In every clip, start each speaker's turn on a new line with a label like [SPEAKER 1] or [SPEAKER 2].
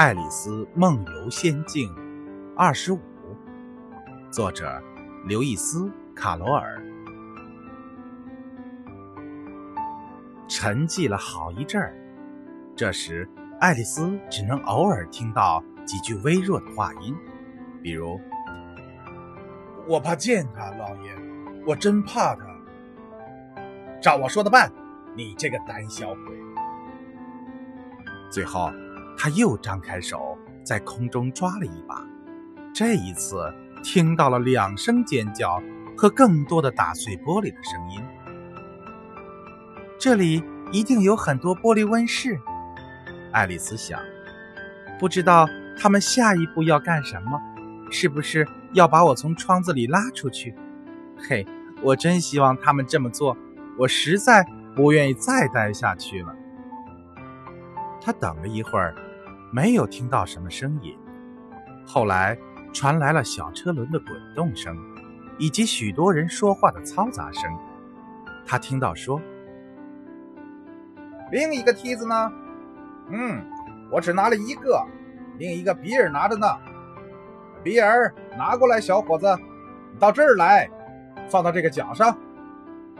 [SPEAKER 1] 爱丽丝梦游仙境二十五》，作者刘易斯·卡罗尔。沉寂了好一阵儿，这时爱丽丝只能偶尔听到几句微弱的话音，比如：“
[SPEAKER 2] 我怕见他，老爷，我真怕他。照我说的办，你这个胆小鬼。”
[SPEAKER 1] 最后，他又张开手，在空中抓了一把，这一次听到了两声尖叫和更多的打碎玻璃的声音。这里一定有很多玻璃温室，爱丽丝想。不知道他们下一步要干什么？是不是要把我从窗子里拉出去？嘿，我真希望他们这么做。我实在不愿意再待下去了。他等了一会儿，没有听到什么声音。后来传来了小车轮的滚动声，以及许多人说话的嘈杂声。他听到说。
[SPEAKER 2] 另一个梯子呢？嗯，我只拿了一个，另一个比尔拿着呢。比尔，拿过来，小伙子，到这儿来，放到这个角上。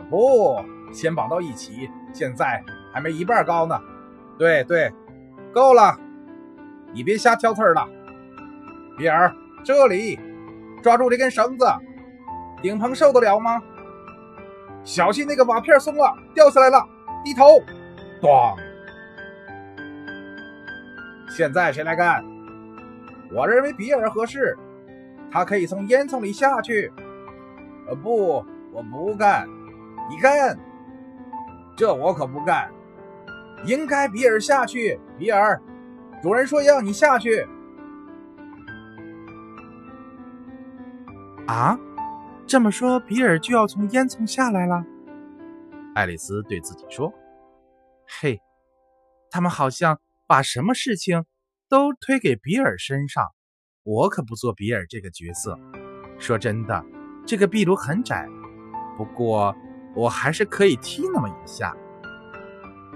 [SPEAKER 2] 不，先绑到一起，现在还没一半高呢。对对，够了，你别瞎挑刺儿了。比尔，这里，抓住这根绳子，顶棚受得了吗？小心那个瓦片松了，掉下来了，低头。咣！现在谁来干？我认为比尔合适，他可以从烟囱里下去。呃，不，我不干，你干。这我可不干。应该比尔下去。比尔，主人说要你下去。
[SPEAKER 1] 啊？这么说，比尔就要从烟囱下来了？爱丽丝对自己说。嘿，他们好像把什么事情都推给比尔身上，我可不做比尔这个角色。说真的，这个壁炉很窄，不过我还是可以踢那么一下。